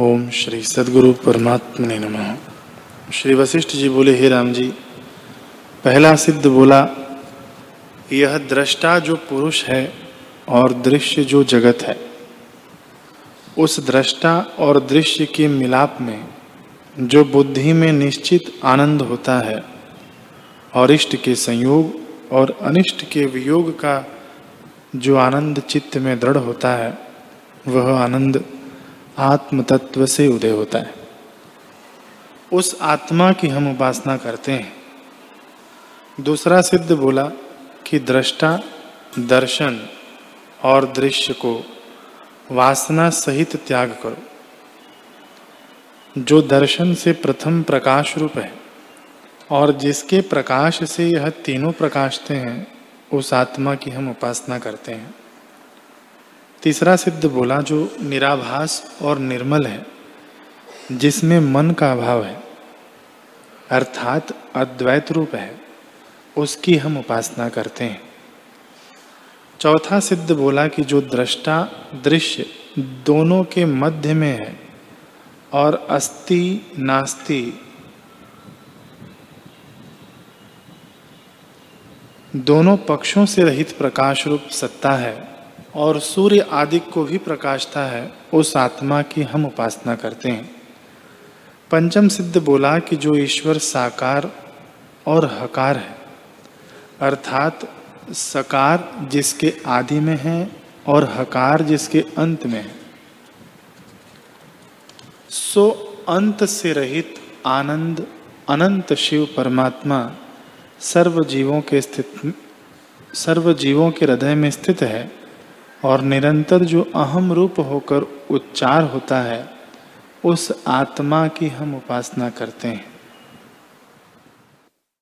ओम श्री सदगुरु परमात्मा ने नम। श्री वशिष्ठ जी बोले, हे राम जी, पहला सिद्ध बोला, यह दृष्टा जो पुरुष है और दृश्य जो जगत है, उस दृष्टा और दृश्य के मिलाप में जो बुद्धि में निश्चित आनंद होता है और इष्ट के संयोग और अनिष्ट के वियोग का जो आनंद चित्त में दृढ़ होता है, वह आनंद आत्म तत्व से उदय होता है। उस आत्मा की हम उपासना करते हैं। दूसरा सिद्ध बोला कि दृष्टा, दर्शन और दृश्य को वासना सहित त्याग करो। जो दर्शन से प्रथम प्रकाश रूप है और जिसके प्रकाश से यह तीनों प्रकाशते हैं, उस आत्मा की हम उपासना करते हैं। तीसरा सिद्ध बोला, जो निराभास और निर्मल है, जिसमें मन का अभाव है, अर्थात अद्वैत रूप है, उसकी हम उपासना करते हैं। चौथा सिद्ध बोला कि जो दृष्टा, दृश्य दोनों के मध्य में है और अस्ति, नास्ति, दोनों पक्षों से रहित प्रकाश रूप सत्ता है और सूर्य आदि को भी प्रकाशता है, उस आत्मा की हम उपासना करते हैं। पंचम सिद्ध बोला कि जो ईश्वर साकार और हकार है, अर्थात सकार जिसके आदि में है और हकार जिसके अंत में है, सो अंत से रहित आनंद, अनंत शिव परमात्मा सर्व जीवों के स्थित सर्व जीवों के हृदय में स्थित है। और निरंतर जो अहम रूप होकर उच्चार होता है, उस आत्मा की हम उपासना करते हैं।